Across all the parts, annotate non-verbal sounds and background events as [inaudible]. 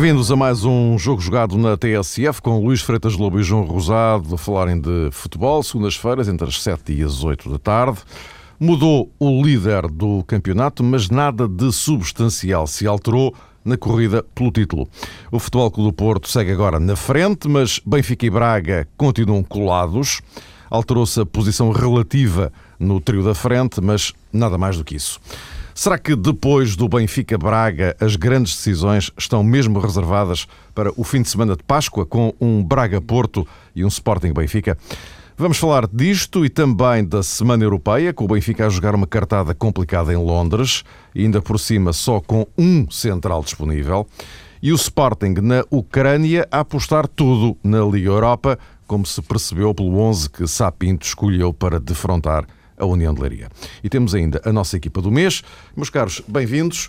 Bem-vindos a mais um jogo jogado na TSF com Luís Freitas Lobo e João Rosado a falarem de futebol, segundas-feiras, entre as 7 e as 8 da tarde. Mudou o líder do campeonato, mas nada de substancial se alterou na corrida pelo título. O Futebol Clube do Porto segue agora na frente, mas Benfica e Braga continuam colados. Alterou-se a posição relativa no trio da frente, mas nada mais do que isso. Será que depois do Benfica-Braga as grandes decisões estão mesmo reservadas para o fim de semana de Páscoa com um Braga-Porto e um Sporting-Benfica? Vamos falar disto e também da Semana Europeia, com o Benfica a jogar uma cartada complicada em Londres, ainda por cima só com um central disponível, e o Sporting na Ucrânia a apostar tudo na Liga Europa, como se percebeu pelo 11 que Sapinto escolheu para defrontar a União de Leiria. E temos ainda a nossa equipa do mês. Meus caros, bem-vindos.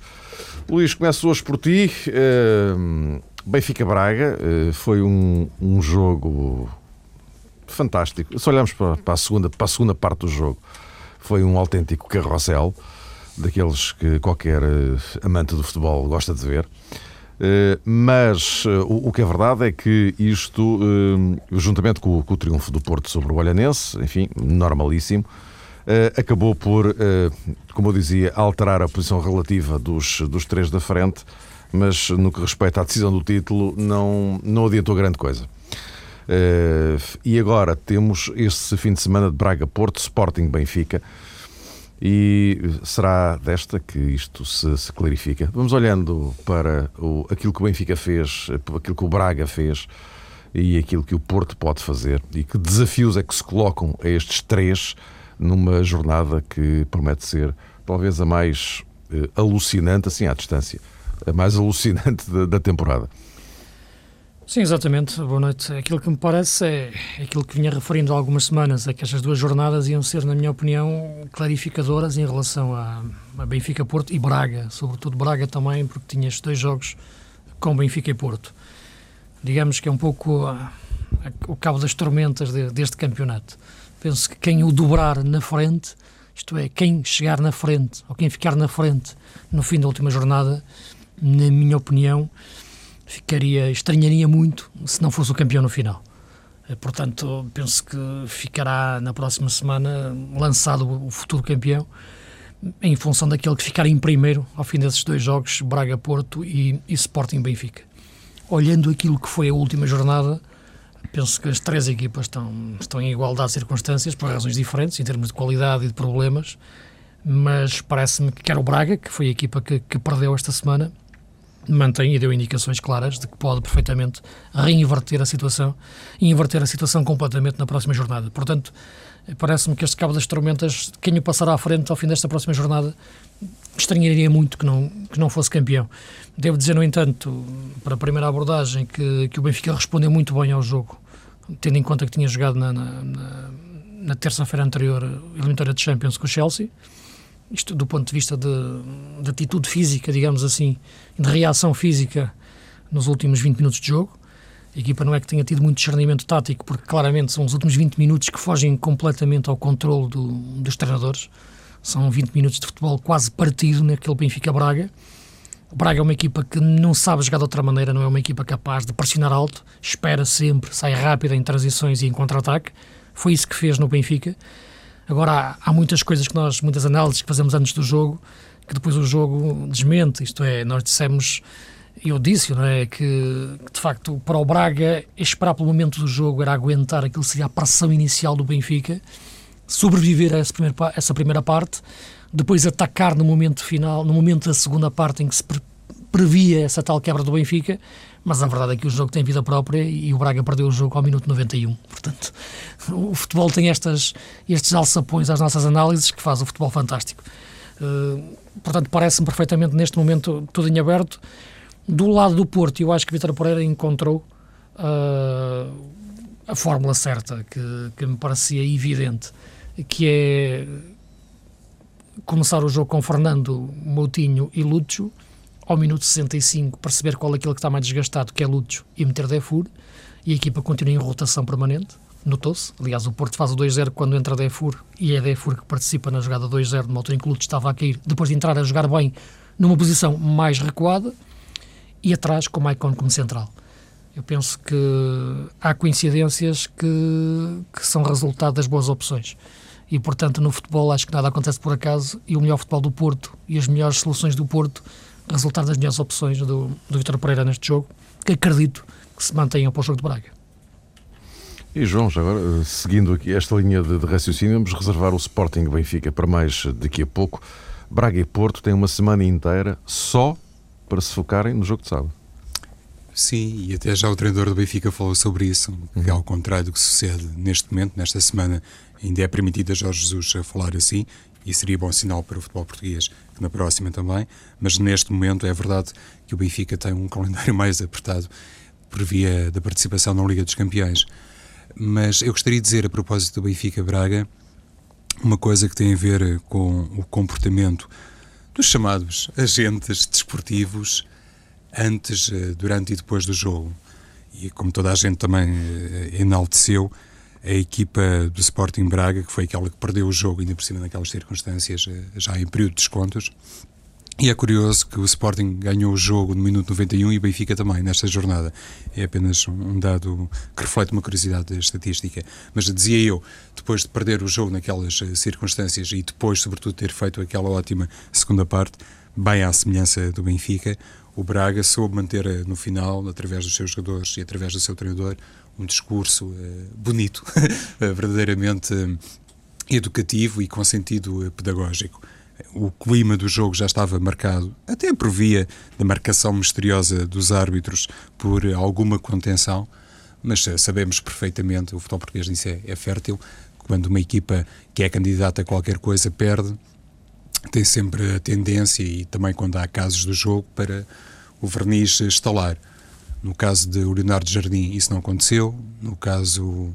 Luís, começo hoje por ti. Uh, Benfica Braga uh, foi um, um, jogo fantástico. Se olharmos para, para, a segunda, para a segunda parte do jogo, foi um autêntico carrossel, daqueles que qualquer uh, amante do futebol gosta de ver. Mas o, que é verdade é que isto, juntamente com, o triunfo do Porto sobre o Olhanense, enfim, normalíssimo, acabou por, uh, como eu dizia, alterar a posição relativa dos, dos três da frente, mas no que respeita à decisão do título, não, não adiantou grande coisa. Uh, e agora temos este fim de semana de Braga-Porto, Sporting-Benfica, e será desta que isto se, se clarifica. Vamos olhando para o, aquilo que o Benfica fez, aquilo que o Braga fez e aquilo que o Porto pode fazer e que desafios é que se colocam a estes três numa jornada que promete ser talvez a mais uh, alucinante, assim à distância, a mais [laughs] alucinante da, da, temporada. Sim, exatamente. Boa noite. Aquilo que me parece é aquilo que vinha referindo há algumas semanas, é que estas duas jornadas iam ser, na minha opinião, clarificadoras em relação a, a Benfica, Porto e Braga, sobretudo Braga também, porque tinha estes dois jogos com Benfica e Porto. Digamos que é um pouco a, a, o cabo das tormentas de, deste campeonato. Penso que quem o dobrar na frente, isto é, quem chegar na frente ou quem ficar na frente no fim da última jornada, na minha opinião, ficaria, estranharia muito se não fosse o campeão no final. Eh, portanto, penso que ficará na próxima semana lançado o futuro campeão em função daquele que ficar em primeiro ao fim desses dois jogos, Braga-Porto e, e Sporting-Benfica. Olhando aquilo que foi a última jornada, Penso que as três equipas estão, estão em igualdade de circunstâncias, por razões diferentes, em termos de qualidade e de problemas, mas parece-me que quer o Braga, que foi a equipa que, que perdeu esta semana, mantém e deu indicações claras de que pode perfeitamente reinverter a situação e inverter a situação completamente na próxima jornada. Portanto, parece-me que este Cabo das Tormentas, quem o passará à frente ao fim desta próxima jornada, estranharia muito que não, que não fosse campeão. Devo dizer, no entanto, para a primeira abordagem, que, que o Benfica respondeu muito bem ao jogo, tendo em conta que tinha jogado na, na, na, na terça-feira anterior a eliminatória de Champions com o Chelsea. Isto do ponto de vista de, de atitude física, digamos assim, de reação física nos últimos 20 minutos de jogo. A equipa não é que tenha tido muito discernimento tático, porque claramente são os últimos 20 minutos que fogem completamente ao controle do, dos treinadores. São 20 minutos de futebol quase partido naquele Benfica Braga. O Braga é uma equipa que não sabe jogar de outra maneira, não é uma equipa capaz de pressionar alto, espera sempre, sai rápida em transições e em contra-ataque. Foi isso que fez no Benfica. Agora, há, há, muitas coisas que nós, muitas análises que fazemos antes do jogo, que depois o jogo desmente. Isto é, nós dissemos, eu disse, não é, que, que de facto para o Braga esperar pelo momento do jogo era aguentar aquilo que seria a pressão inicial do Benfica sobreviver a essa primeira, essa primeira parte, depois atacar no momento final, no momento da segunda parte em que se pre previa essa tal quebra do Benfica, mas a verdade é que o jogo tem vida própria e o Braga perdeu o jogo ao minuto 91. Portanto, [laughs] o futebol tem estas, estes alçapões às nossas análises que faz o futebol fantástico. Uh, portanto, parece-me perfeitamente neste momento tudo em aberto. Do lado do Porto, eu acho que Vitor Pereira encontrou uh, a fórmula certa, que, que me parecia evidente que é começar o jogo com Fernando, Moutinho e Lúcio, ao minuto 65 perceber qual é aquele que está mais desgastado, que é Lúcio, e meter Defur, e a equipa continua em rotação permanente, notou-se. Aliás, o Porto faz o 2-0 quando entra Defur, e é Defur que participa na jogada 2-0, numa altura em que Lúcio estava a cair, depois de entrar a jogar bem numa posição mais recuada, e atrás com Maicon como central. Eu penso que há coincidências que, que são resultado das boas opções. E, portanto, no futebol acho que nada acontece por acaso e o melhor futebol do Porto e as melhores soluções do Porto resultaram das melhores opções do, do Vitor Pereira neste jogo, que acredito que se mantenham para o jogo de Braga. E João, já agora, seguindo aqui esta linha de, de raciocínio, vamos reservar o Sporting Benfica para mais daqui a pouco. Braga e Porto têm uma semana inteira só para se focarem no jogo de sábado. Sim, e até já o treinador do Benfica falou sobre isso, que ao contrário do que sucede neste momento, nesta semana, ainda é permitido a Jorge Jesus falar assim, e seria bom sinal para o futebol português, que na próxima também, mas neste momento é verdade que o Benfica tem um [laughs] calendário mais apertado por via da participação na Liga dos Campeões. Mas eu gostaria de dizer, a propósito do Benfica Braga, uma coisa que tem a ver com o comportamento dos chamados agentes desportivos antes, eh, durante e depois do jogo. E como toda a gente também eh, enalteceu, a equipa do Sporting Braga, que foi aquela que perdeu o jogo, ainda por cima naquelas circunstâncias, eh, já em período de descontos. E é curioso que o Sporting ganhou o jogo no minuto 91 e o Benfica também, nesta jornada. É apenas um dado que reflete uma curiosidade estatística. Mas dizia eu, depois de perder o jogo naquelas circunstâncias e depois, sobretudo, ter feito aquela ótima segunda parte, bem à semelhança do Benfica, o Braga soube manter eh, no final, através dos seus jogadores e através do seu treinador, um discurso uh, bonito, [laughs] verdadeiramente uh, educativo e com sentido pedagógico. O clima do jogo já estava marcado, até por via da marcação misteriosa dos árbitros por alguma contenção, mas sabemos perfeitamente, o futebol português nisso é, é fértil, quando uma equipa que é candidata a qualquer coisa perde, tem sempre a tendência, e também quando há casos do jogo, para o verniz estalar. No caso de Leonardo Jardim, isso não aconteceu. No caso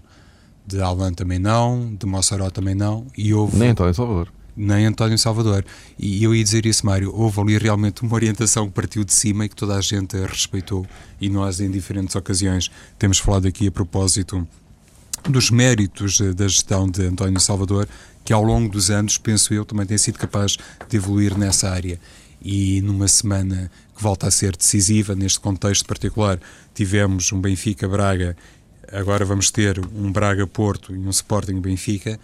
de Alan também não. De Mossoró também não. E houve... Nem António Salvador. Nem António Salvador. E eu ia dizer isso, Mário. Houve ali realmente uma orientação que partiu de cima e que toda a gente respeitou. E nós, em diferentes ocasiões, temos falado aqui a propósito dos méritos da gestão de António Salvador, que ao longo dos anos, penso eu, também tem sido capaz de evoluir nessa área. E numa semana que volta a ser decisiva, neste contexto particular, tivemos um Benfica-Braga, agora vamos ter um Braga-Porto e um Sporting-Benfica.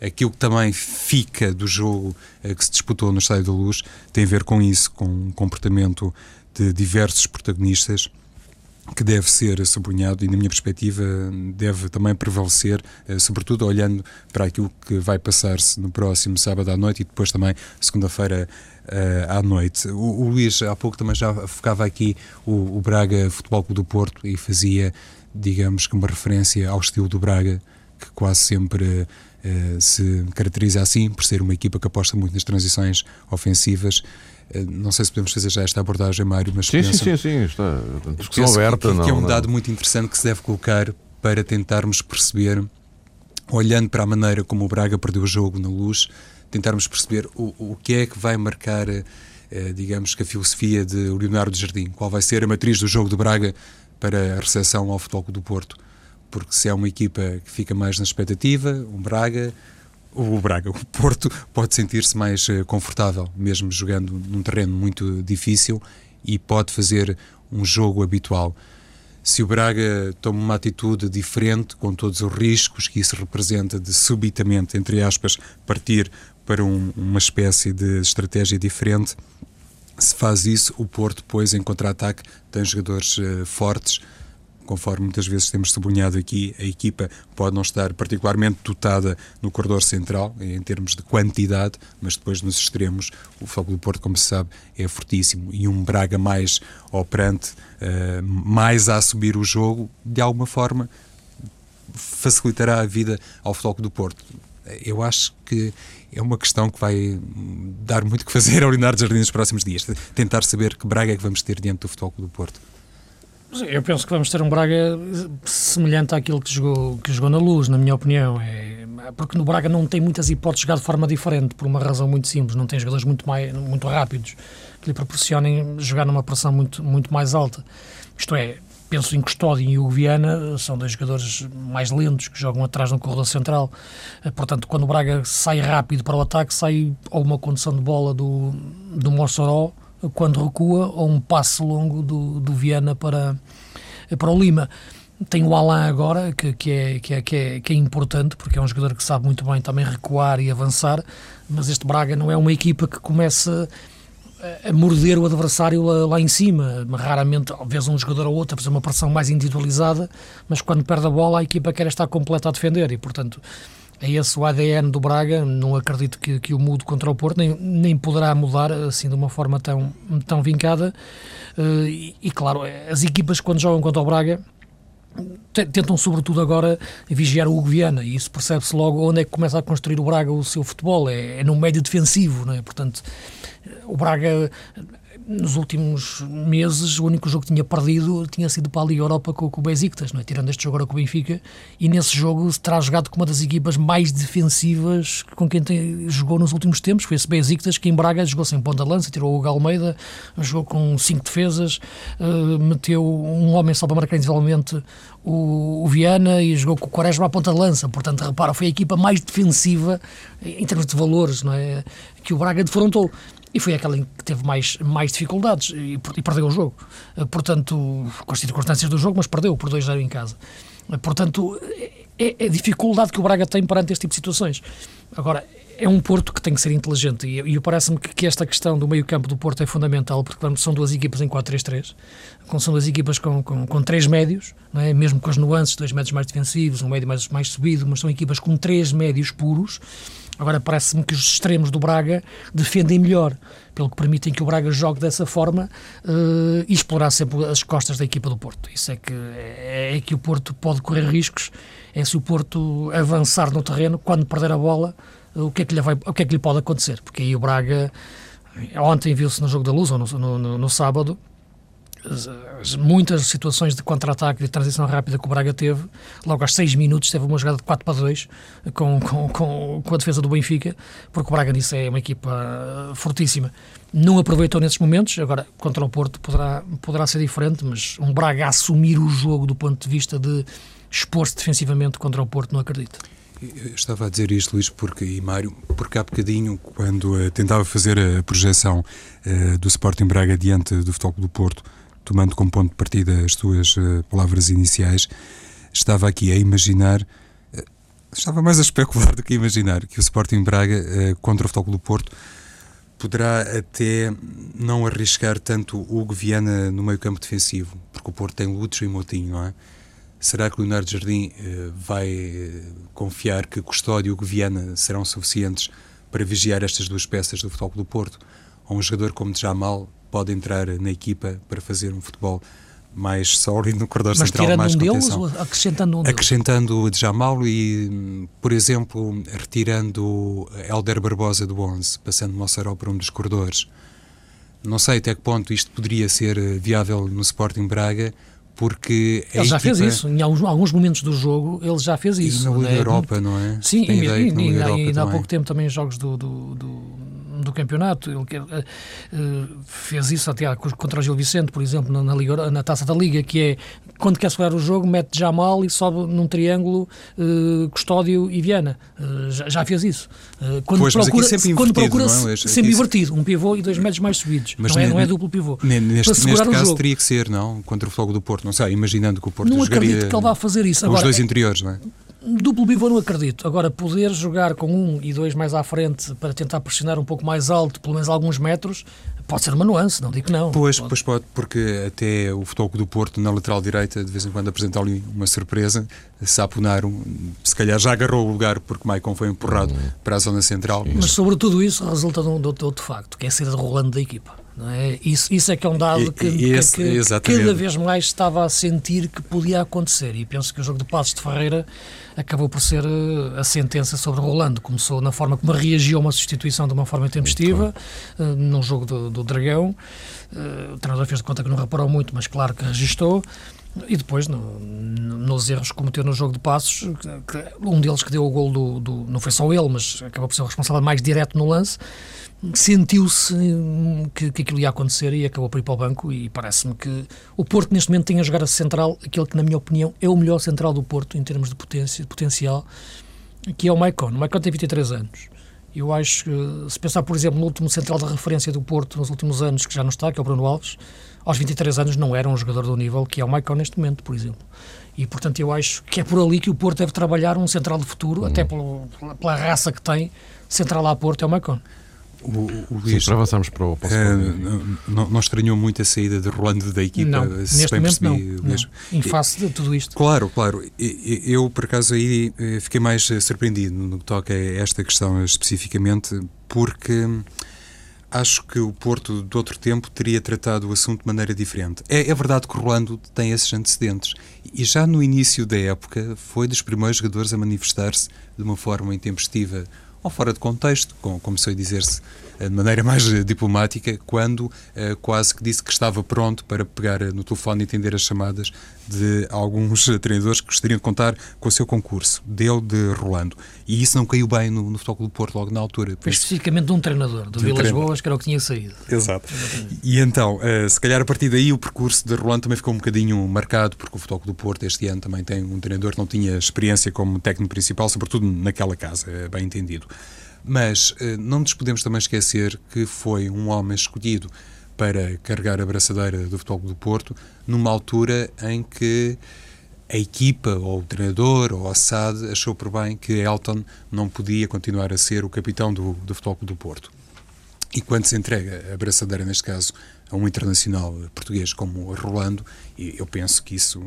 Aquilo que também fica do jogo eh, que se disputou no Estádio da Luz tem a ver com isso, com um comportamento de diversos protagonistas que deve ser sublinhado e, na minha perspectiva, deve também prevalecer, eh, sobretudo olhando para aquilo que vai passar-se no próximo sábado à noite e depois também segunda-feira uh, à noite. O, o, Luís, há pouco também já focava aqui o, o, Braga Futebol Clube do Porto e fazia, digamos que, uma referência ao estilo do Braga, que quase sempre se caracteriza assim, por ser uma equipa que aposta muito nas transições ofensivas. Eh, não sei se podemos fazer já esta abordagem, Mário, mas sim, sim, sim, sim, está discussão aberta. Que, que, que é um dado muito interessante que se deve colocar para tentarmos perceber, olhando para a maneira como o Braga perdeu o jogo na luz, tentarmos perceber o, o que é que vai marcar, eh, digamos que a filosofia de Leonardo Jardim, qual vai ser a matriz do jogo de Braga para a recepção ao Futebol do Porto. Porque se é uma equipa que fica mais na expectativa, um Braga, o Braga, [laughs] o Porto pode sentir-se mais eh, confortável, mesmo jogando num terreno muito difícil e pode fazer um jogo habitual. Se o Braga toma uma atitude diferente, com todos os riscos que isso representa de subitamente, entre aspas, partir para um, uma espécie de estratégia diferente, se faz isso, o Porto depois em contra-ataque tem jogadores uh, fortes conforme muitas vezes temos sublinhado aqui, a equipa pode não estar particularmente dotada no corredor central, em termos de quantidade, mas depois nos extremos, o Futebol do Porto, como se sabe, é fortíssimo. E um Braga mais operante, uh, mais a subir o jogo, de alguma forma facilitará a vida ao Futebol do Porto. Eu acho que é uma questão que vai dar muito que fazer ao Leonardo Jardim nos próximos dias. Tentar saber que Braga é que vamos ter diante do Futebol do Porto. Eu penso que vamos ter um Braga semelhante àquilo que jogou, que jogou na luz, na minha opinião. É, porque no Braga não tem muitas hipóteses de jogar de forma diferente, por uma razão muito simples. Não tem jogadores muito, mais, muito rápidos que lhe proporcionem jogar numa pressão muito, muito mais alta. Isto é, penso em Custódio e Hugo Viana, são dois jogadores mais lentos que jogam atrás no corredor central. Eh, portanto, quando o Braga sai rápido para o ataque, sai ou uma de bola do, do Mossoró quando recua ou um passe longo do, do Viana para, para o Lima. Tem o Alain agora, que, que, é, que, é, que, é, que é importante, porque é um jogador que sabe muito bem também recuar e avançar, mas este Braga não é uma equipa que começa a morder o adversário lá, lá, em cima. Raramente, talvez um jogador ou outro a fazer uma pressão mais individualizada, mas quando perde a bola, a equipa quer estar completa a defender e, portanto, é esse o ADN do Braga. Não acredito que, que o mude contra o Porto, nem, nem poderá mudar assim de uma forma tão, tão vincada. Uh, e, e, claro, as equipas, quando jogam contra o Braga tentam sobretudo agora vigiar o Hugo Viana e isso percebe-se logo onde é que começa a construir o Braga o seu futebol, é, é no médio defensivo, não é? portanto o Braga nos últimos meses, o único jogo que tinha perdido tinha sido para a Liga Europa com, com o Besiktas, não é? tirando este jogo agora com o Benfica, e nesse jogo terá jogado com uma das equipas mais defensivas com quem tem, jogou nos últimos tempos, foi esse Besiktas, que em Braga jogou sem ponta-lança, tirou o Almeida, jogou com cinco defesas, uh, meteu um homem só para marcar individualmente o, o, Viana e jogou com o Quaresma à ponta-lança, portanto, repara, foi a equipa mais defensiva em termos de valores, não é? Que o Braga defrontou e foi aquela em que teve mais, mais dificuldades e, e perdeu o jogo. Eh, portanto, com as circunstâncias do jogo, mas perdeu por 2-0 em casa. Eh, portanto, é, é, a dificuldade que o Braga tem perante este tipo de situações. Agora, é um Porto que tem que ser inteligente e, e parece-me que, que, esta questão do meio-campo do Porto é fundamental, porque são duas equipas em 4-3-3, são duas equipas com, com, com três médios, é? mesmo com as nuances, dois médios mais defensivos, um médio mais, mais subido, mas são equipas com três médios puros Agora parece-me que os extremos do Braga defendem melhor, pelo que permitem que o Braga jogue dessa forma uh, e explorar sempre as costas da equipa do Porto. Isso é que, é, é que o Porto pode correr riscos, é se o Porto avançar no terreno, quando perder a bola, o, que é que lhe vai, o que é que lhe pode acontecer? Porque aí o Braga, ontem viu-se no jogo da Luz, ou no, no, no, sábado, muitas situações de contra-ataque de transição rápida que o Braga teve, logo aos 6 minutos teve uma jogada de 4 para 2 com, com, com, com a defesa do Benfica, porque o Braga nisso é uma equipa fortíssima. Não aproveitou nesses momentos, agora contra o Porto poderá, poderá ser diferente, mas um Braga assumir o jogo do ponto de vista de expor-se defensivamente contra o Porto, não acredito. Eu estava a dizer isto, Luís, porque, e Mário, porque há bocadinho, quando uh, tentava fazer a projeção uh, do Sporting Braga diante do Futebol do Porto, tomando como ponto de partida as tuas uh, palavras iniciais, estava aqui a imaginar, uh, estava mais a especular do que a imaginar, que o Sporting Braga uh, contra o Futebol do Porto poderá até não arriscar tanto o Viana no meio campo defensivo, porque o Porto tem Lúcio e Motinho, não é? Será que o Leonardo Jardim vai confiar que Custódio e Hugo Viana serão suficientes para vigiar estas duas peças do Futebol do Porto? Ou um jogador como Jamal pode entrar na equipa para fazer um futebol mais sólido no corredor Mas central, mais um contenção. Deles, acrescentando um? Acrescentando o Djamal e, por exemplo, retirando Helder Barbosa do 11, passando Mossoró para um dos corredores. Não sei até que ponto isto poderia ser viável no Sporting Braga, porque ele já equipa... fez isso em alguns, momentos do jogo ele já fez isso e na Liga é? Europa não é sim e, e, e, ainda há pouco tempo também jogos do, do, do do campeonato. Ele uh, fez isso até contra o Gil Vicente, por exemplo, na, na, Liga, na taça da Liga, que é quando quer segurar o jogo, mete Jamal e sobe num triângulo uh, Custódio e Viana. Uh, já, já, fez isso. quando pois, procura, sempre quando procura é? sempre invertido, um pivô e dois metros mais subidos. Mas não, é, não é duplo pivô. Neste, neste caso teria que ser, não? Contra o Fogo do Porto, não sei, imaginando que o Porto não jogaria. Não acredito que ele vá fazer isso. Agora, os dois interiores, não é? Duplo pivô não acredito. Agora, poder jogar com um e dois mais à frente para tentar pressionar um pouco mais alto, pelo menos alguns metros, pode ser uma nuance, não digo que não. Pois, pode. pois pode, porque até o Futebol do Porto, na lateral direita, de vez em quando apresenta ali uma surpresa. Saponaro, se calhar já agarrou o lugar porque Maicon foi empurrado hum. para a zona central. Mas, sobre tudo isso resulta de um outro facto, que é a saída de Rolando da equipa. É? Isso, isso é que é um dado que, e, esse, que, que cada vez mais estava a sentir que podia acontecer. E penso que o jogo de Passos de Ferreira acabou por ser eh, a sentença sobre Rolando. Começou na forma como reagiu a uma substituição de uma forma tempestiva, uh, num jogo do, do Dragão. Uh, o treinador fez de conta que não reparou muito, mas claro que registou. E depois, no, no, nos erros que cometeu no jogo de passos, um deles que deu o gol do, do, Não foi só ele, mas acabou por ser o responsável mais direto no lance sentiu-se hum, que, que aquilo ia acontecer e acabou por ir para o banco e parece-me que o Porto neste momento tem a jogar a central, aquele que na minha opinião é o melhor central do Porto em termos de potência, de potencial, que é o Maicon. O Maicon tem 23 anos Eu acho que, se pensar, por exemplo, no último central de referência do Porto nos últimos anos, que já não está, que é o Bruno Alves, aos 23 anos não era um jogador do nível que é o Michael neste momento, por exemplo. E, portanto, eu acho que é por ali que o Porto deve trabalhar um central de futuro, uhum. até pela, pela raça que tem, central a Porto é o Maicon. O, o Luís, Sim, para avançarmos para o uh, não, não estranhou muito a saída de Rolando da equipa, não, se bem percebi. Não, não, em face de tudo isto. Claro, claro. Eu, por acaso, aí eh, fiquei mais eh, surpreendido no que toca a esta questão especificamente, porque acho que o Porto, de outro tempo, teria tratado o assunto de maneira diferente. É, é verdade que Rolando tem esses antecedentes. E já no início da época, foi dos primeiros jogadores a manifestar-se de uma forma intempestiva ou fora de contexto, como, como sei dizer-se de maneira mais eh, diplomática, quando uh, quase que disse que estava pronto para pegar no telefone e atender as chamadas de alguns treinadores que gostariam de contar com o seu concurso, dele de Rolando. E isso não caiu bem no, no Futebol do Porto logo na altura. Foi especificamente de um treinador, do Vilas Boas, que era o que tinha saído. Exato. E então, uh, se calhar a partir daí o percurso de Rolando também ficou um bocadinho marcado, porque o Futebol do Porto este ano também tem um treinador que não tinha experiência como técnico principal, sobretudo naquela casa, é bem entendido. Mas uh, não nos podemos também esquecer que foi um homem escolhido para carregar a braçadeira do Futebol do Porto numa altura em que a equipa, ou o treinador, ou a SAD, achou por bem que Elton não podia continuar a ser o capitão do, do Futebol do Porto. E quando se entrega a braçadeira, neste caso, a um internacional português como Rolando, eu penso que isso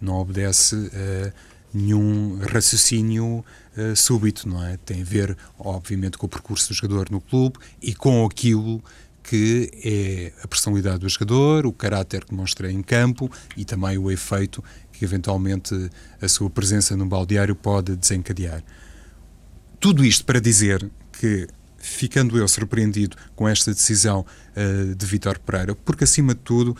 não obedece a nenhum raciocínio uh, súbito, não é? Tem a ver, obviamente, com o percurso do jogador no clube e com aquilo que é a personalidade do jogador, o caráter que mostra em campo e também o efeito que eventualmente a sua presença no baldeário pode desencadear. Tudo isto para dizer que, ficando eu surpreendido com esta decisão uh, de Vitor Pereira, porque acima de tudo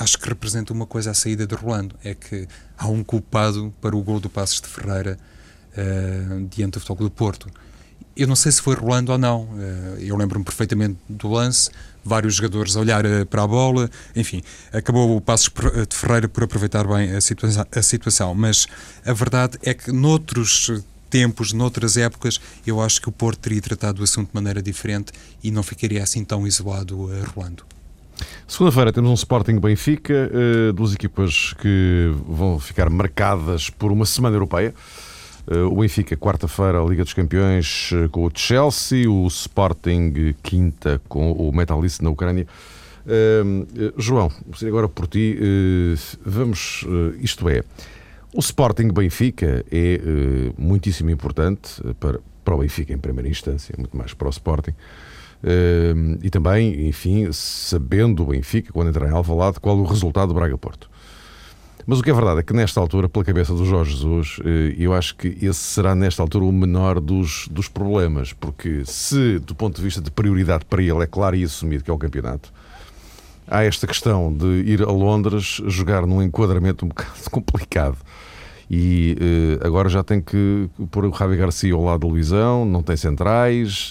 acho que representa uma coisa a saída de Rolando, é que há um culpado para o gol do Passos de Ferreira uh, diante do Futebol do Porto eu não sei se foi rolando ou não. Eh, eu lembro-me perfeitamente do lance, vários jogadores a olhar eh, para a bola, enfim, acabou o Passos de Ferreira por aproveitar bem a, situa a situação. Mas a verdade é que noutros tempos, noutras épocas, eu acho que o Porto teria tratado o assunto de maneira diferente e não ficaria assim tão isolado rolando. Segunda-feira temos um Sporting Benfica, duas equipas que vão ficar marcadas por uma semana europeia. Eh, o Benfica, quarta-feira, a Liga dos Campeões eh, com o Chelsea, o Sporting, quinta, com o Metalist na Ucrânia. João, agora por ti, vamos, isto é, o Sporting Benfica é muitíssimo importante para, para o Benfica em primeira instância, muito mais para o Sporting. E também, enfim, sabendo o Benfica, quando entrar em Alvalade, qual o resultado do Braga-Porto. Mas o que é verdade é que nesta altura, pela cabeça do Jorge Jesus, eh, eu acho que esse será nesta altura o menor dos, dos problemas, porque se do ponto de vista de prioridade para ele é claro e assumido que é o campeonato, há esta questão de ir a Londres jogar num enquadramento um [laughs] bocado complicado. E uh, agora já tem que pôr o Javi Garcia ao lado do Luizão, não tem centrais.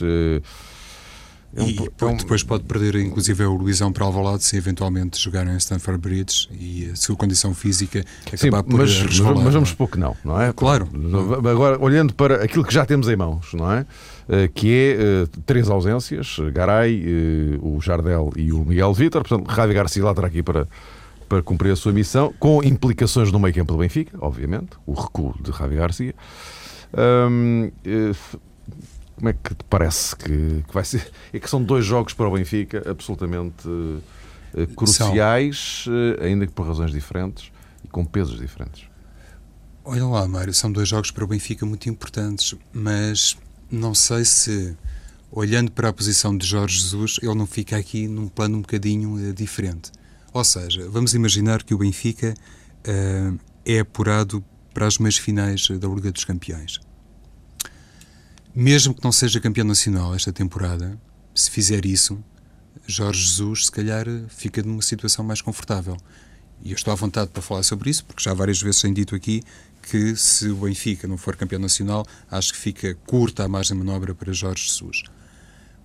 É um, e é um... depois pode perder, inclusive, o Luizão para Alvalade se eventualmente jogar em Stanford Bridge e a sua condição física acabar Sim, por mas, resvalar. Mas vamos supor que não, não é? Claro. Agora, olhando para aquilo que já temos em mãos, não é? Eh, que é eh, três ausências, Garay, eh, o Jardel e o Miguel Vitor, portanto, Rádio Garcia lá terá aqui para, para cumprir a sua missão, com implicações no meio campo do Benfica, obviamente, o recuo de Rádio Garcia. Um, como é que te parece que, que vai ser? É que são dois jogos para o Benfica absolutamente uh, cruciais, uh, ainda que por razões diferentes e com pesos diferentes. Olha lá, Mário, são dois jogos para o Benfica muito importantes, mas não sei se, olhando para a posição de Jorge Jesus, ele não fica aqui num plano um bocadinho uh, diferente. Ou seja, vamos imaginar que o Benfica é apurado para as meias finais da Liga dos Campeões mesmo que não seja campeão nacional esta temporada, se fizer isso, Jorge Jesus se calhar fica numa situação mais confortável. E eu estou à vontade para falar sobre isso, porque já várias vezes tenho dito aqui que se o Benfica não for campeão nacional, acho que fica curta a margem de manobra para Jorge Jesus.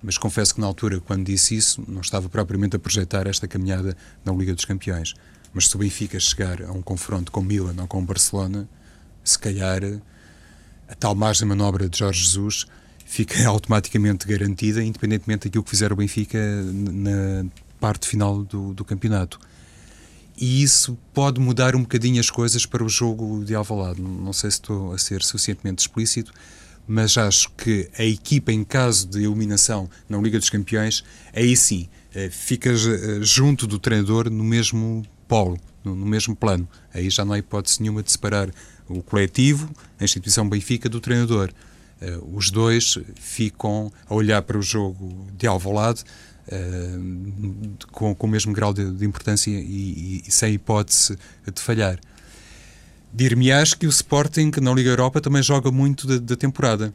Mas confesso que na altura, quando disse isso, não estava propriamente a projetar esta caminhada na Liga dos Campeões. Mas se o Benfica chegar a um confronto com Milan ou com Barcelona, se calhar a tal margem de manobra de Jorge Jesus fica [laughs] automaticamente garantida, independentemente daquilo que fizer o Benfica na parte final do, do campeonato. E isso pode mudar um bocadinho as coisas para o jogo de Alvalade. Não sei se estou a ser suficientemente explícito, mas acho que a equipa, em caso de eliminação na Liga dos Campeões, aí sim, eh, fica eh, junto do treinador no mesmo polo, no mesmo plano. Aí já não há hipótese nenhuma de separar o coletivo, a instituição Benfica, do treinador. Eh, os dois ficam a olhar para o jogo de Alvalade com, com o mesmo grau de, de importância e, e, sem hipótese de falhar. Dir-me-ás que o Sporting na Liga Europa também joga muito da temporada.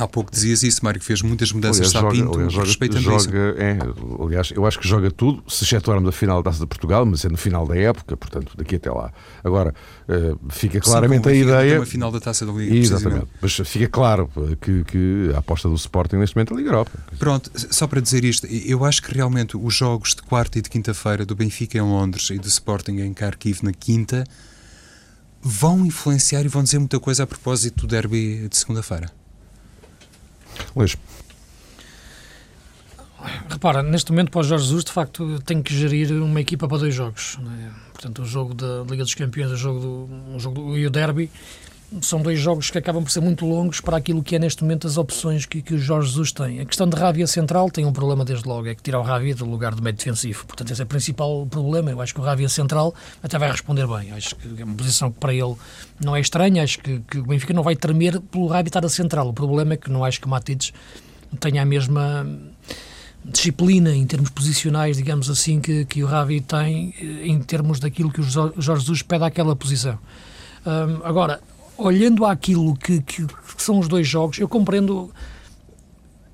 Há pouco dizias isso, Mário, que fez muitas mudanças aliás, a Pinto, aliás, joga, respeitando joga, isso. É, aliás, eu acho que joga tudo, se excetuarmos a final da Taça de Portugal, mas é no final da época, portanto, daqui até lá. Agora, uh, fica claramente Sim, a ideia... Uma final da Taça da Liga, Exatamente, mas fica claro que, que, a aposta do Sporting neste momento é a Liga Europa. Pronto, só para dizer isto, eu acho que realmente os jogos de quarta e de quinta-feira do Benfica em Londres e do Sporting em Kharkiv na quinta vão influenciar e vão dizer muita coisa a propósito do derby de segunda-feira. Luís. Repara, neste momento para o Jorge Jesus, de facto, tem que gerir uma equipa para dois jogos. É? Portanto, o jogo da Liga dos Campeões o jogo do, o jogo do, e o derby são dois jogos que acabam por ser muito longos para aquilo que é neste momento as opções que, que o Jorge Jesus tem. A questão de Rávia central tem um problema desde logo, é que tira o Rávia do lugar do meio defensivo. Portanto, esse é o principal problema. Eu acho que o Rávia central até vai responder bem. Acho que é uma posição que para ele não é estranha. Acho que, que o Benfica não vai tremer pelo Rávia estar a central. O problema é que não acho que o Matites tenha a mesma disciplina em termos posicionais, digamos assim, que, que o Ravi tem eh, em termos daquilo que o Jorge Jesus pede àquela posição. Agora, olhando àquilo que, que, que, são os dois jogos, eu compreendo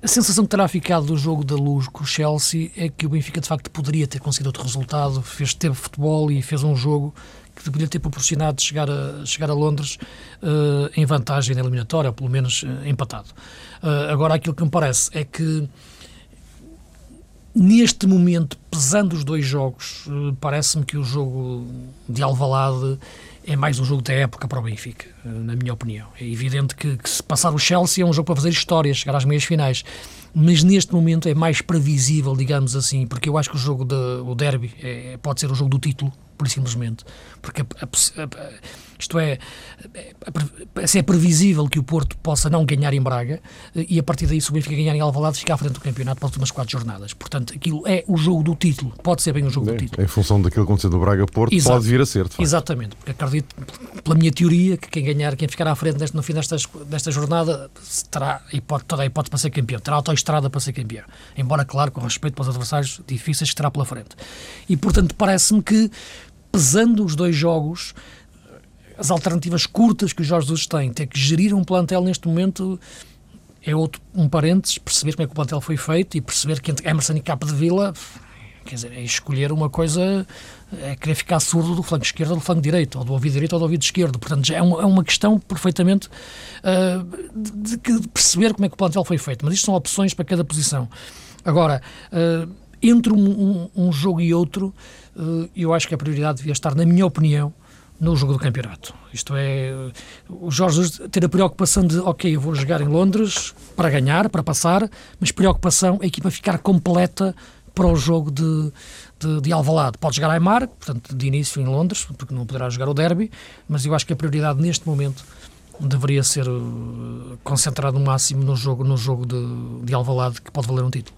a sensação que terá ficado do jogo da luz com o Chelsea é que o Benfica de facto poderia ter conseguido outro resultado, fez teve futebol e fez um jogo que poderia ter proporcionado chegar a, chegar a Londres uh, em vantagem na eliminatória, ou pelo menos uh, empatado. Uh, agora, aquilo que me parece é que neste momento, pesando os dois jogos, parece-me que o jogo de Alvalade é mais um jogo da época para o Benfica, na minha opinião. É evidente que, que se passar o Chelsea é um jogo para fazer história, chegar às meias finais, mas neste momento é mais previsível, digamos assim, porque eu acho que o jogo, de, o derby, é, pode ser o jogo do título, por simplesmente, porque a, a, a, isto é, se é previsível que o Porto possa não ganhar em Braga e a partir daí se o Benfica ganhar em Alvalade ficar à frente do campeonato para as últimas quatro jornadas. Portanto, aquilo é o jogo do título, pode ser bem o jogo bem, do título. Em função daquilo que aconteceu do Braga-Porto, pode vir a ser, de facto. Exatamente, porque acredito, pela minha teoria, que quem ganhar, quem ficar à frente no fim desta, desta jornada terá hipótese, toda a hipótese para ser campeão, terá autoestrada para ser campeão. Embora, claro, com respeito para os adversários difíceis que terá pela frente. E, portanto, parece-me que pesando os dois jogos, as alternativas curtas que o Jorge Jesus tem, ter que gerir um plantel neste momento é outro um parênteses, perceber como é que o plantel foi feito e perceber que entre Emerson e Capa de Vila, quer dizer, é escolher uma coisa, é querer ficar surdo do flanco esquerdo ou do flanco direito, ou do ouvido direito ou do ouvido esquerdo. Portanto, é uma, é uma questão perfeitamente uh, de, de, perceber como é que o plantel foi feito. Mas isto são opções para cada posição. Agora, uh, entre um, um, um, jogo e outro, uh, eu acho que a prioridade devia estar, na minha opinião, no jogo do campeonato. Isto é, o Jorge ter a preocupação de, ok, eu vou jogar em Londres para ganhar, para passar, mas preocupação a equipa ficar completa para o jogo de, de, de Alvalade. Pode jogar a Aymar, portanto, de início em Londres, porque não poderá jogar o derby, mas eu acho que a prioridade neste momento deveria ser uh, concentrado no máximo no jogo, no jogo de, de Alvalade, que pode valer um título.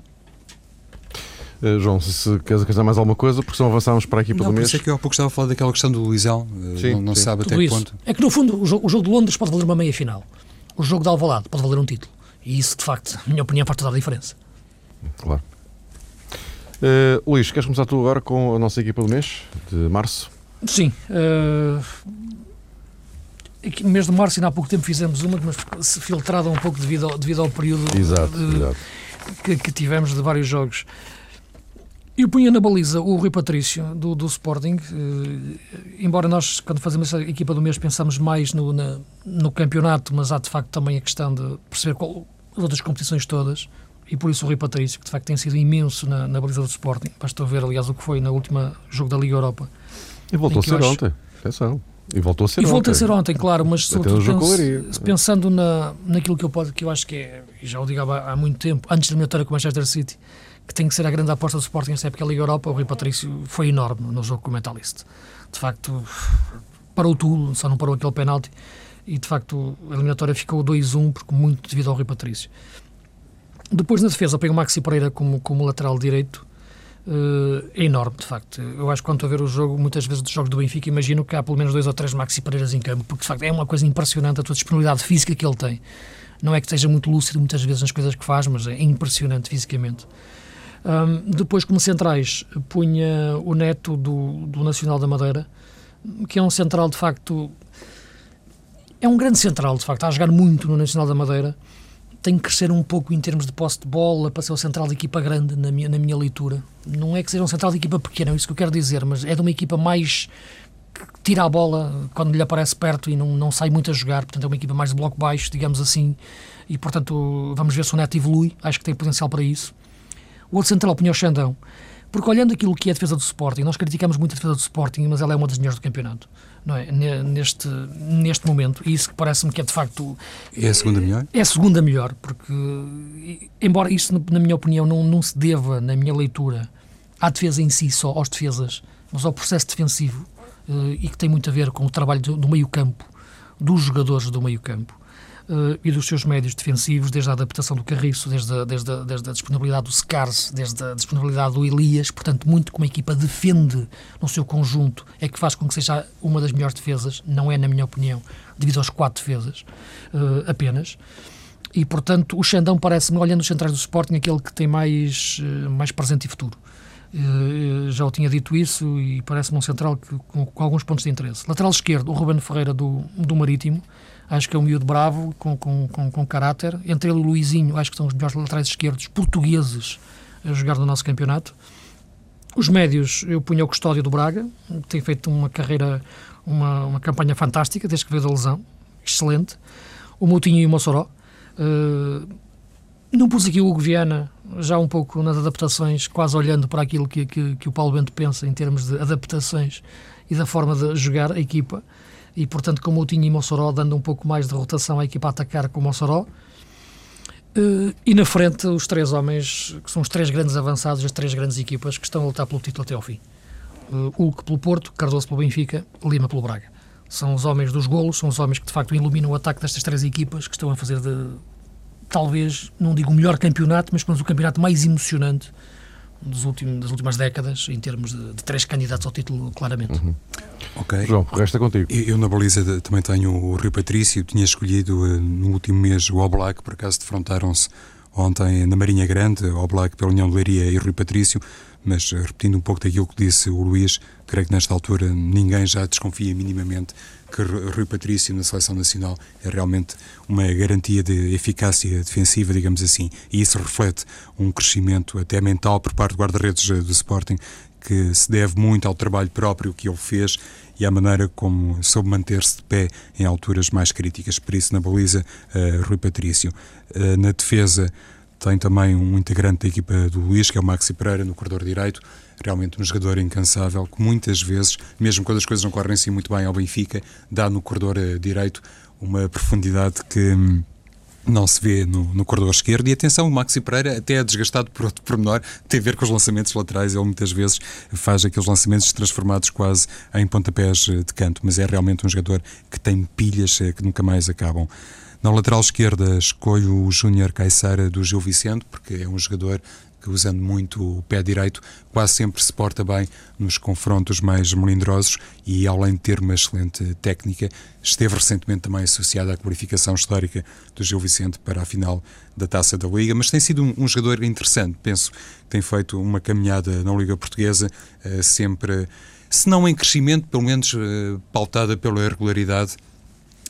Uh, João, se queres acrescentar mais alguma coisa, porque senão avançamos para a equipa não, do mês. Por isso é que eu há pouco estava a falar daquela questão do Luizão, uh, sim, não, não sim. sabe Tudo até que ponto. É que no fundo o jogo, o jogo, de Londres pode valer uma meia final, o jogo de Alvalade pode valer um título. E isso, de facto, na minha opinião, faz toda a diferença. Claro. Uh, Luís, queres começar tu agora com a nossa equipa do mês, de março? Sim. Uh, no mês de março, ainda há pouco tempo fizemos uma, mas filtrada um pouco devido ao, devido ao período exato, de, exato. Que, que, tivemos de vários jogos. Eu punha na baliza o Rui Patrício, do, do Sporting, eh, embora nós, quando fazemos a equipa do mês, pensamos mais no, na, no campeonato, mas há de facto também a questão de perceber qual, as outras competições todas, e por isso o Rui Patrício, que de facto tem sido imenso na, na baliza do Sporting. Basta ver, aliás, o que foi no último jogo da Liga Europa. E voltou a ser acho... ontem, atenção. E voltou a ser e ontem. voltou a ser ontem, claro, mas sobretudo penso, pensando na, naquilo que eu, pode, que eu acho que é, e já o digo há, há muito tempo, antes da eliminatória com o Manchester City, que tem que ser a grande aposta do Sporting nessa época, a Liga Europa, o Rui Patrício foi enorme no jogo com o Metalist. De facto, parou tudo, só não parou aquele penalti, e de facto a eliminatória ficou 2-1, porque muito devido ao Rui Patrício. Depois na defesa, pega o Maxi Pereira como, como lateral direito, uh, é enorme, de facto. Eu acho que quando estou a ver o jogo, muitas vezes dos jogos do Benfica, imagino que há pelo menos dois ou três Maxi Pereiras em campo, porque de facto é uma coisa impressionante a tua disponibilidade física que ele tem. Não é que seja muito lúcido muitas vezes nas coisas que faz, mas é impressionante fisicamente. Um, depois, como centrais, punha o neto do, do Nacional da Madeira, que é um central de facto. É um grande central, de facto, está a jogar muito no Nacional da Madeira tem que crescer um pouco em termos de posse de bola para ser um central de equipa grande na minha, na minha leitura. Não é que seja um central de equipa pequena, é isso que eu quero dizer, mas é de uma equipa mais que tira a bola quando lhe aparece perto e não, não sai muito a jogar, portanto é uma equipa mais de bloco baixo, digamos assim, e portanto vamos ver se o Neto evolui, acho que tem potencial para isso. O outro central punha o Xandão, porque olhando aquilo que é a defesa do Sporting, nós criticamos muito a defesa do Sporting, mas ela é uma das melhores do campeonato é? neste, neste momento. E isso parece-me que é de facto. É a segunda melhor? É a segunda melhor, porque, embora isso, na minha opinião, não, não se deva, na minha leitura, à defesa em si, só aos defesas, mas ao processo defensivo, eh, e que tem muito a ver com o trabalho do, do meio-campo, dos jogadores do meio-campo uh, e dos seus médios defensivos, desde a adaptação do Carriço, desde a, desde a, desde a disponibilidade do Scars, desde a disponibilidade do Elias, portanto, muito como a equipa defende no seu conjunto é que faz com que seja uma das melhores defesas, não é, na minha opinião, devido aos quatro defesas uh, apenas. E, portanto, o Xandão parece-me, olhando os centrais do Sporting, aquele que tem mais, uh, mais presente e futuro. Uh, já o tinha dito isso e parece-me um central que, com, com, alguns pontos de interesse. Lateral esquerdo, o Ruben Ferreira do, do Marítimo, acho que é um miúdo bravo, com, com, com, com caráter. Entre ele e o Luizinho, acho que são os melhores laterais esquerdos portugueses a jogar no nosso campeonato. Os médios, eu punho o Custódio do Braga, tem feito uma carreira, uma, uma campanha fantástica desde que veio da lesão, excelente. O Moutinho e o Mossoró. Uh, não pus aqui o Hugo Viana, já um pouco nas adaptações, quase olhando para aquilo que, que, que o Paulo Bento pensa em termos de adaptações e da forma de jogar a equipa e, portanto, com Moutinho e Mossoró, dando um pouco mais de rotação à equipa a atacar com o Mossoró. Uh, e na frente, os três homens, que são os três grandes avançados, as três grandes equipas que estão a lutar pelo título até ao fim. Uh, Hulk pelo Porto, Cardoso pelo Benfica, Lima pelo Braga. São os homens dos golos, são os homens que de facto iluminam o ataque destas três equipas que estão a fazer de, talvez, não digo o melhor campeonato, mas pelo menos o campeonato mais emocionante dos últimos, das últimas décadas, em termos de, de três candidatos ao título, claramente. Uhum. Ok. João, resta contigo. Eu, eu, na baliza também tenho o Rui Patrício, tinha escolhido uh, no último mês o Oblak, por acaso defrontaram-se ontem na Marinha Grande, Oblak pela União de Leiria e Rui Patrício, mas uh, repetindo um pouco daquilo que disse o Luís, creio que nesta altura ninguém já desconfia minimamente que Rui Patrício na seleção nacional é realmente uma garantia de eficácia defensiva, digamos assim, e isso reflete um crescimento até mental por parte do guarda-redes do Sporting que se deve muito ao trabalho próprio que ele fez e à maneira como soube manter-se de pé em alturas mais críticas. Por isso, na baliza, uh, Rui Patrício. Uh, na defesa, tem também um integrante da equipa do Luís, que é o Maxi Pereira, no corredor direito realmente um jogador incansável, que muitas vezes, mesmo quando as coisas não correm assim muito bem ao Benfica, dá no corredor uh, direito uma profundidade que hum, não se vê no, no corredor esquerdo. E atenção, o Maxi Pereira até é desgastado por outro pormenor, tem a ver com os lançamentos laterais. Ele muitas vezes faz aqueles lançamentos transformados quase em pontapés eh, de canto, mas é realmente um jogador que tem pilhas eh, que nunca mais acabam. Na lateral esquerda escolho o Júnior Caixara do Gil Vicente, porque é um jogador que usando muito o pé direito, quase sempre se porta bem nos confrontos mais melindrosos e, além de ter uma excelente técnica, esteve recentemente também associado à qualificação histórica do Gil Vicente para a final da Taça da Liga, mas tem sido um, um jogador interessante, penso tem feito uma caminhada na Liga Portuguesa uh, sempre, se não em crescimento, pelo menos uh, pautada pela regularidade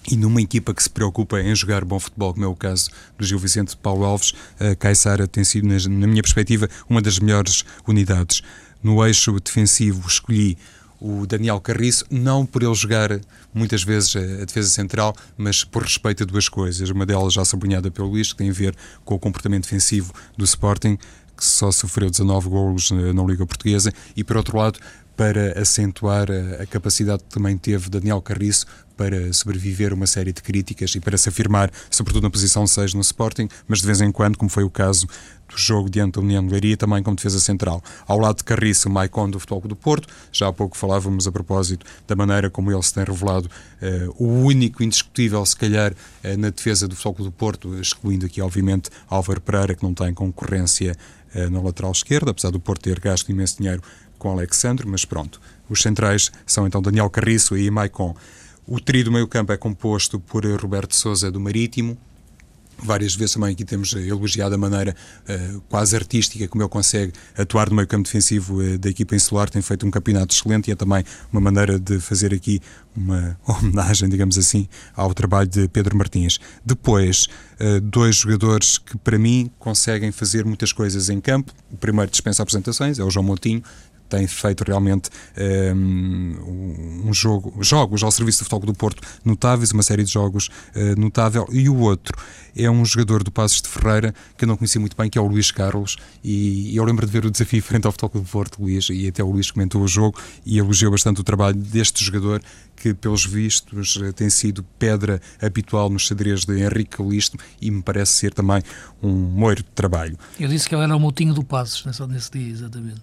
e numa equipa que se preocupa em jogar bom futebol, como é o caso do Gil Vicente Paulo Alves, a Caixara tem sido, na minha perspectiva, uma das melhores unidades. No eixo defensivo escolhi o Daniel Carriço, não por ele jogar muitas vezes a defesa central, mas por respeito a duas coisas. Uma delas já sublinhada pelo Luís, que tem a ver com o comportamento defensivo do Sporting, que só sofreu 19 golos na Liga Portuguesa, e por outro lado, para acentuar a, a capacidade que também teve Daniel Carriço para sobreviver uma série de críticas e para se afirmar, sobretudo na posição 6 no Sporting, mas de vez em quando, como foi o caso do jogo diante da União de Leiria, também como defesa central. Ao lado de Carriço, o Maicon do Futebol do Porto, já há pouco falávamos a propósito da maneira como ele se tem revelado uh, o único indiscutível, se calhar, uh, na defesa do Futebol do Porto, excluindo aqui, obviamente, Álvaro Pereira, que não tem concorrência uh, na lateral esquerda, apesar do Porto ter gasto imenso dinheiro com Alexandre, mas pronto. Os centrais são então Daniel Carriço e Maicon. O trio do meio campo é composto por Roberto Souza do Marítimo, Várias vezes também aqui temos elogiado a maneira uh, quase artística como ele consegue atuar no meio campo defensivo uh, da equipa insular, tem feito um campeonato excelente e é também uma maneira de fazer aqui uma [laughs] homenagem, digamos assim, ao trabalho de Pedro Martins. Depois, uh, dois jogadores que para mim conseguem fazer muitas coisas em campo. O primeiro dispensa apresentações, é o João Moutinho, tem feito realmente um, um, jogo, jogos ao serviço do Futebol do Porto notáveis, uma série de jogos uh, notável, e o outro é um jogador do Passos de Ferreira que eu não conheci muito bem, que é o Luís Carlos, e, e eu lembro de ver o desafio frente ao Futebol do Porto, Luís, e até o Luís comentou o jogo e elogiou bastante o trabalho deste jogador que, pelos vistos, eh, tem sido pedra habitual nos xadrez de Henrique Calisto e me parece ser também um moiro de trabalho. Eu disse que ele era o motinho do Passos nesse, nesse dia, exatamente.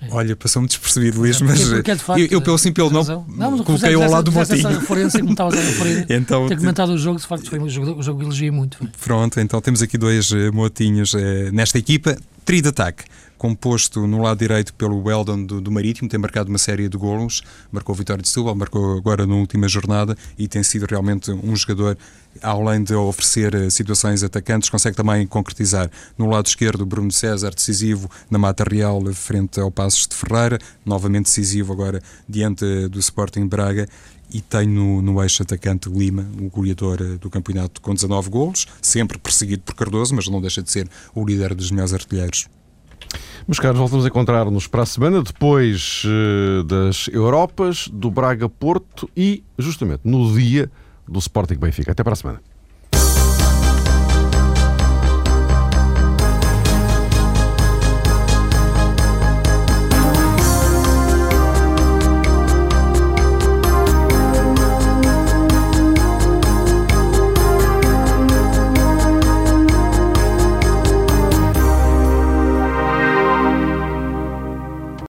É. Olha, passou-me despercebido, Luís, mas porque, de facto, eu, eu, pelo sim, pelo não, não coloquei-o ao lado do Motinho. essa referência que me estavas a referir, então, ter comentado o jogo, de facto, foi um jogo, o jogo elogiei muito. Pronto, então temos aqui dois uh, Motinhos uh, nesta equipa. Trio de ataque composto no lado direito pelo Weldon do, do, Marítimo, tem marcado uma série de golos, marcou a Vitória de Setúbal, marcou agora na última jornada e tem sido realmente um jogador, além de oferecer eh, situações atacantes, consegue também concretizar. No lado esquerdo, Bruno César, decisivo na Mata Real, frente ao Passos de Ferreira, novamente decisivo agora diante do Sporting Braga e tem no, no eixo atacante Lima, o goleador eh, do campeonato com 19 golos, sempre perseguido por Cardoso, mas não deixa de ser o líder dos melhores artilheiros. Meus caros, voltamos a encontrar-nos para a semana, depois uh, das Europas, do Braga Porto e, justamente, no dia do Sporting Benfica. Até para a semana.